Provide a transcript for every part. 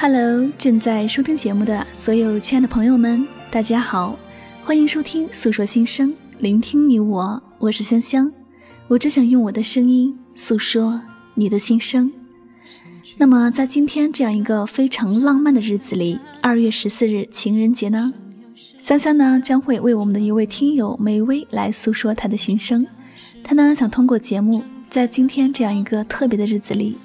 Hello，正在收听节目的所有亲爱的朋友们，大家好，欢迎收听《诉说心声》，聆听你我，我是香香，我只想用我的声音诉说你的心声。那么，在今天这样一个非常浪漫的日子里，二月十四日情人节呢，香香呢将会为我们的一位听友梅薇来诉说她的心声。她呢想通过节目，在今天这样一个特别的日子里。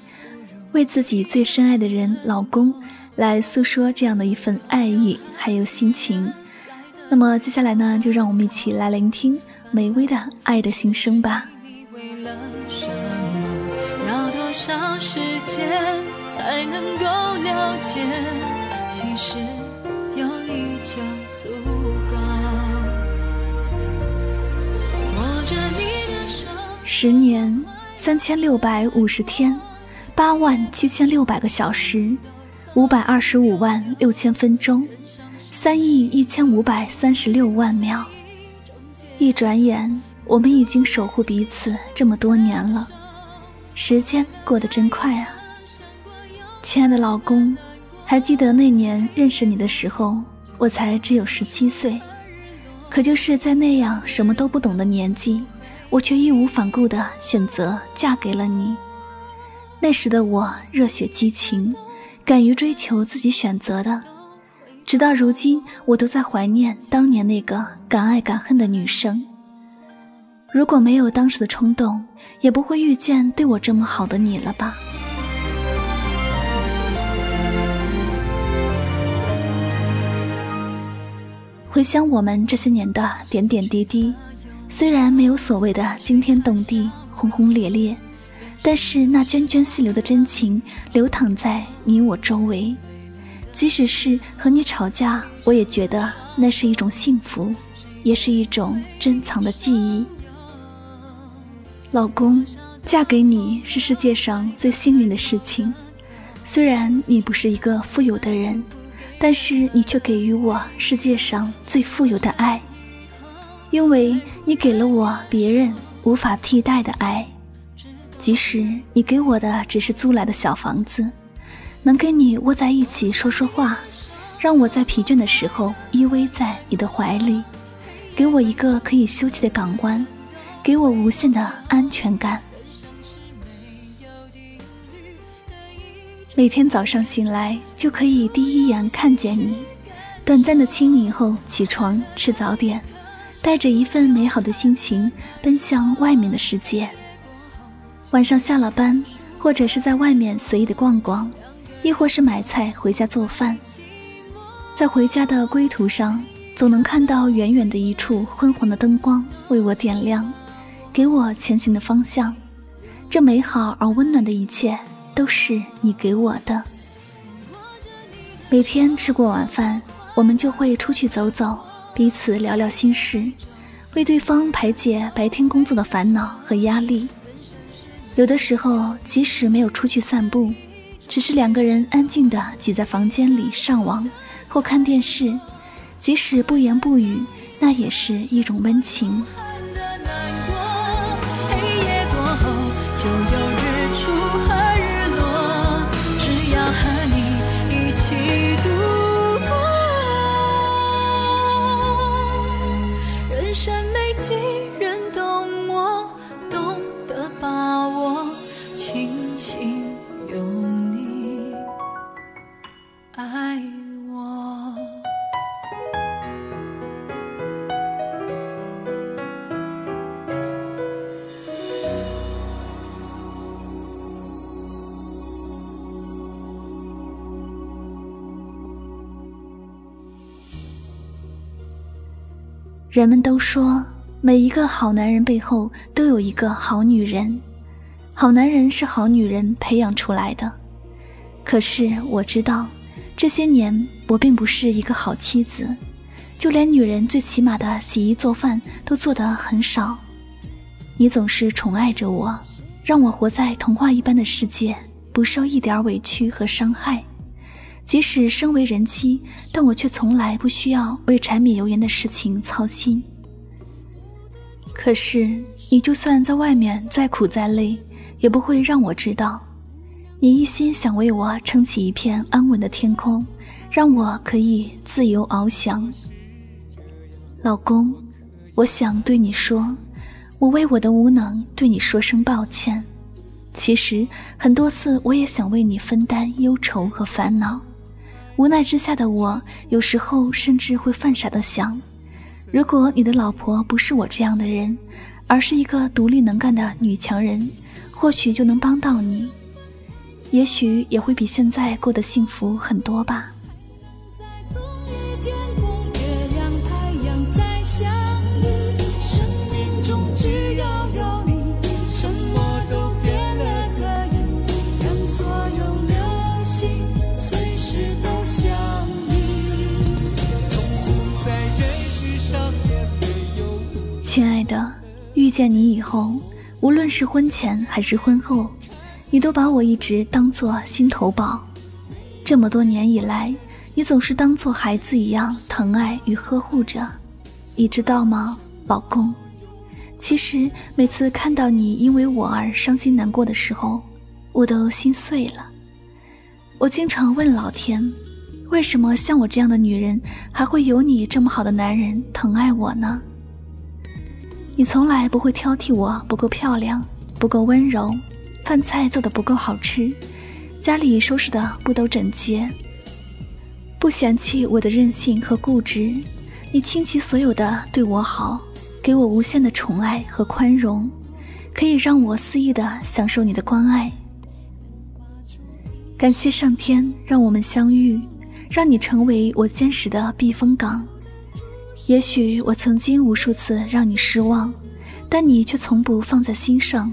为自己最深爱的人老公来诉说这样的一份爱意，还有心情。那么接下来呢，就让我们一起来聆听美薇的爱的心声吧。十年三千六百五十天。八万七千六百个小时，五百二十五万六千分钟，三亿一千五百三十六万秒。一转眼，我们已经守护彼此这么多年了，时间过得真快啊！亲爱的老公，还记得那年认识你的时候，我才只有十七岁，可就是在那样什么都不懂的年纪，我却义无反顾地选择嫁给了你。那时的我热血激情，敢于追求自己选择的，直到如今，我都在怀念当年那个敢爱敢恨的女生。如果没有当时的冲动，也不会遇见对我这么好的你了吧？回想我们这些年的点点滴滴，虽然没有所谓的惊天动地、轰轰烈烈。但是那涓涓细流的真情流淌在你我周围，即使是和你吵架，我也觉得那是一种幸福，也是一种珍藏的记忆。老公，嫁给你是世界上最幸运的事情。虽然你不是一个富有的人，但是你却给予我世界上最富有的爱，因为你给了我别人无法替代的爱。即使你给我的只是租来的小房子，能跟你窝在一起说说话，让我在疲倦的时候依偎在你的怀里，给我一个可以休息的港湾，给我无限的安全感。每天早上醒来就可以第一眼看见你，短暂的亲昵后起床吃早点，带着一份美好的心情奔向外面的世界。晚上下了班，或者是在外面随意的逛逛，亦或是买菜回家做饭，在回家的归途上，总能看到远远的一处昏黄的灯光为我点亮，给我前行的方向。这美好而温暖的一切，都是你给我的。每天吃过晚饭，我们就会出去走走，彼此聊聊心事，为对方排解白天工作的烦恼和压力。有的时候，即使没有出去散步，只是两个人安静地挤在房间里上网或看电视，即使不言不语，那也是一种温情。人们都说，每一个好男人背后都有一个好女人，好男人是好女人培养出来的。可是我知道，这些年我并不是一个好妻子，就连女人最起码的洗衣做饭都做得很少。你总是宠爱着我，让我活在童话一般的世界，不受一点委屈和伤害。即使身为人妻，但我却从来不需要为柴米油盐的事情操心。可是，你就算在外面再苦再累，也不会让我知道。你一心想为我撑起一片安稳的天空，让我可以自由翱翔。老公，我想对你说，我为我的无能对你说声抱歉。其实很多次，我也想为你分担忧愁和烦恼。无奈之下的我，有时候甚至会犯傻的想：如果你的老婆不是我这样的人，而是一个独立能干的女强人，或许就能帮到你，也许也会比现在过得幸福很多吧。遇见你以后，无论是婚前还是婚后，你都把我一直当做心头宝。这么多年以来，你总是当做孩子一样疼爱与呵护着，你知道吗，老公？其实每次看到你因为我而伤心难过的时候，我都心碎了。我经常问老天，为什么像我这样的女人，还会有你这么好的男人疼爱我呢？你从来不会挑剔我不够漂亮，不够温柔，饭菜做的不够好吃，家里收拾的不都整洁，不嫌弃我的任性和固执。你倾其所有的对我好，给我无限的宠爱和宽容，可以让我肆意的享受你的关爱。感谢上天让我们相遇，让你成为我坚实的避风港。也许我曾经无数次让你失望，但你却从不放在心上。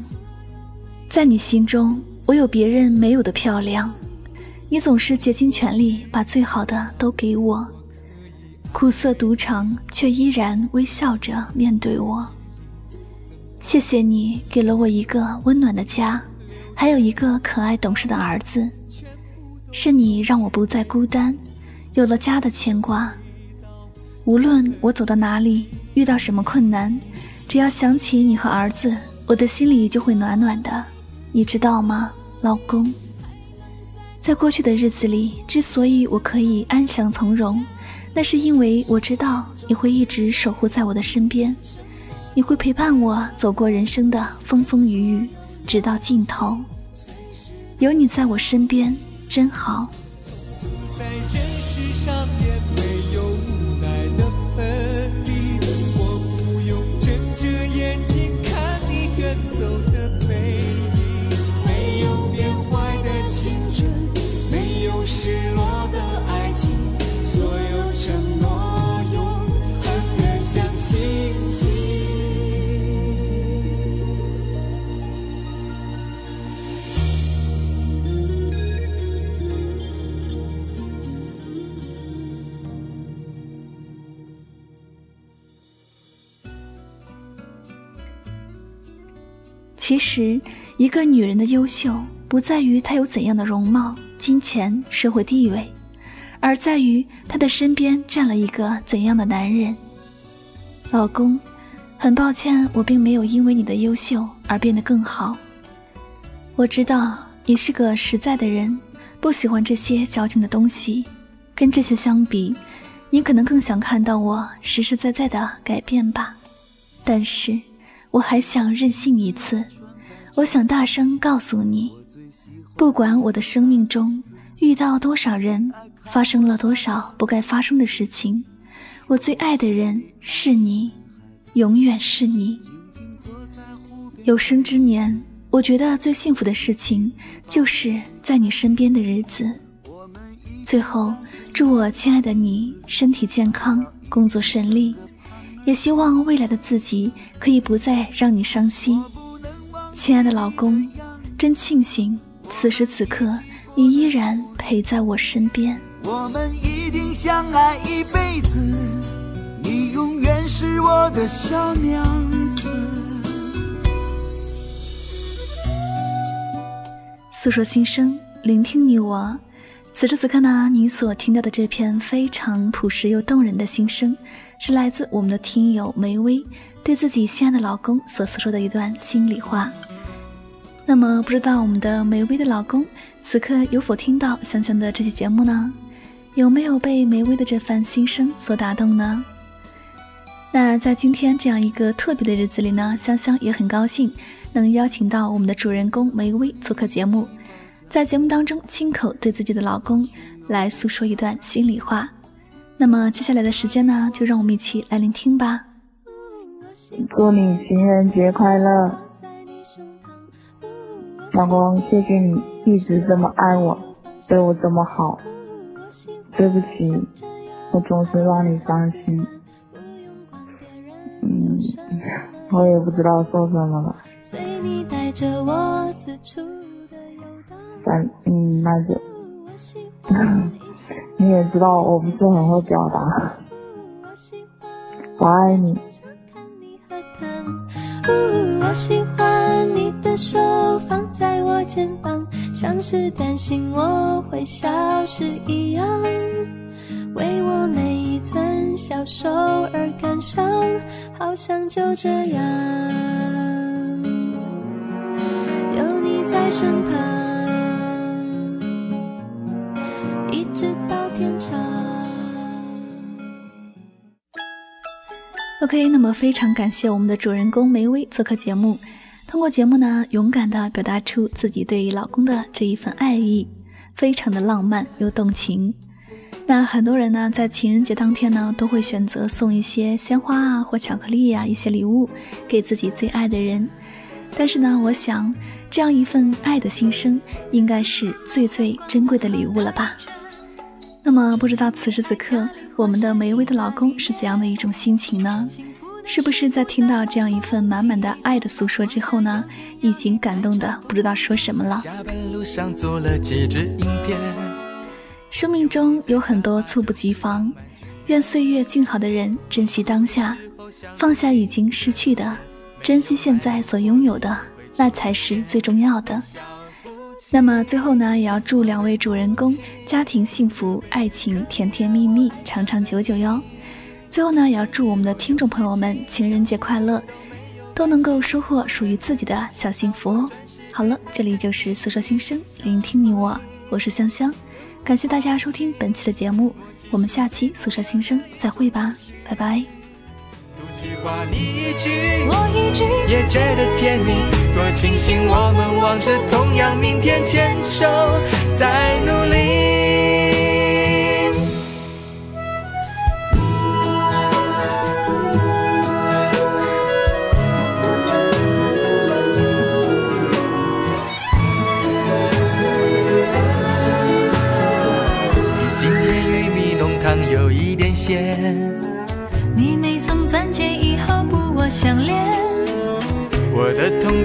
在你心中，我有别人没有的漂亮。你总是竭尽全力把最好的都给我，苦涩独尝，却依然微笑着面对我。谢谢你给了我一个温暖的家，还有一个可爱懂事的儿子。是你让我不再孤单，有了家的牵挂。无论我走到哪里，遇到什么困难，只要想起你和儿子，我的心里就会暖暖的，你知道吗，老公？在过去的日子里，之所以我可以安详从容，那是因为我知道你会一直守护在我的身边，你会陪伴我走过人生的风风雨雨，直到尽头。有你在我身边，真好。其实，一个女人的优秀不在于她有怎样的容貌、金钱、社会地位，而在于她的身边站了一个怎样的男人。老公，很抱歉，我并没有因为你的优秀而变得更好。我知道你是个实在的人，不喜欢这些矫情的东西。跟这些相比，你可能更想看到我实实在在的改变吧。但是，我还想任性一次。我想大声告诉你，不管我的生命中遇到多少人，发生了多少不该发生的事情，我最爱的人是你，永远是你。有生之年，我觉得最幸福的事情就是在你身边的日子。最后，祝我亲爱的你身体健康，工作顺利，也希望未来的自己可以不再让你伤心。亲爱的老公，真庆幸此时此刻你依然陪在我身边。我们一定相爱一辈子，你永远是我的小娘子。诉说心声，聆听你我。此时此刻呢，你所听到的这篇非常朴实又动人的心声，是来自我们的听友梅薇对自己心爱的老公所诉说的一段心里话。那么，不知道我们的梅薇的老公此刻有否听到香香的这期节目呢？有没有被梅薇的这番心声所打动呢？那在今天这样一个特别的日子里呢，香香也很高兴能邀请到我们的主人公梅薇做客节目，在节目当中亲口对自己的老公来诉说一段心里话。那么接下来的时间呢，就让我们一起来聆听吧。祝你情人节快乐，老公，谢谢你一直这么爱我，对我这么好。对不起，我总是让你伤心。嗯，我也不知道说什么了。反嗯，那就，你也知道我不是很会表达。我爱你。我喜欢你的手放在我肩膀，像是担心我会消失一样，为我每一寸消瘦而感伤，好像就这样有你在身旁，OK，那么非常感谢我们的主人公梅薇做客节目，通过节目呢，勇敢的表达出自己对老公的这一份爱意，非常的浪漫又动情。那很多人呢，在情人节当天呢，都会选择送一些鲜花啊或巧克力呀一些礼物给自己最爱的人。但是呢，我想这样一份爱的心声，应该是最最珍贵的礼物了吧。那么，不知道此时此刻，我们的梅薇的老公是怎样的一种心情呢？是不是在听到这样一份满满的爱的诉说之后呢，已经感动的不知道说什么了？生命中有很多猝不及防，愿岁月静好的人珍惜当下，放下已经失去的，珍惜现在所拥有的，那才是最重要的。那么最后呢，也要祝两位主人公家庭幸福，爱情甜甜蜜蜜，长长久久哟。最后呢，也要祝我们的听众朋友们情人节快乐，都能够收获属于自己的小幸福哦。好了，这里就是诉说心声，聆听你我，我是香香，感谢大家收听本期的节目，我们下期诉说心声再会吧，拜拜。你一句，我一句，也觉得甜蜜。庆幸我们望着同样明天，牵手在努力。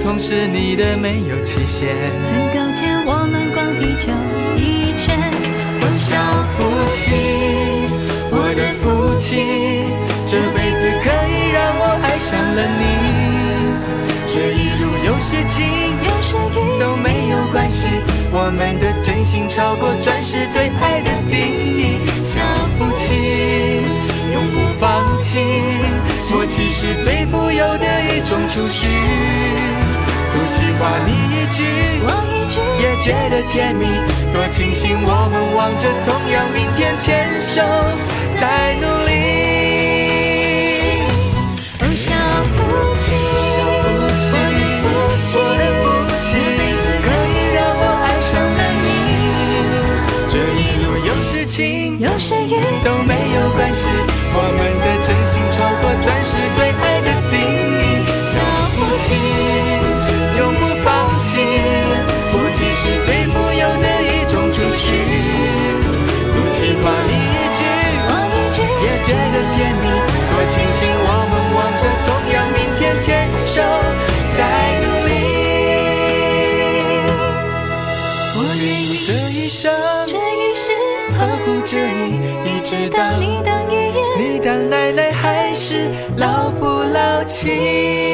的统统是你的，没有期限。曾勾肩，我们逛地球一圈。我想父亲，我的父亲，这辈子可以让我爱上了你。这一路有些晴，有些雨，都没有关系。我们的真心超过钻石对爱的定义。小父亲，永不放弃。默契是最富有的一种储蓄，不计划你一句，我一句，也觉得甜蜜。多庆幸我们望着同样明天，牵手在努力。哦，小夫妻，我的父亲，这辈子可以让我爱上了你。这一路有是晴，有是雨，都没有关系。你，一直到你的。你当奶奶还是老夫老妻？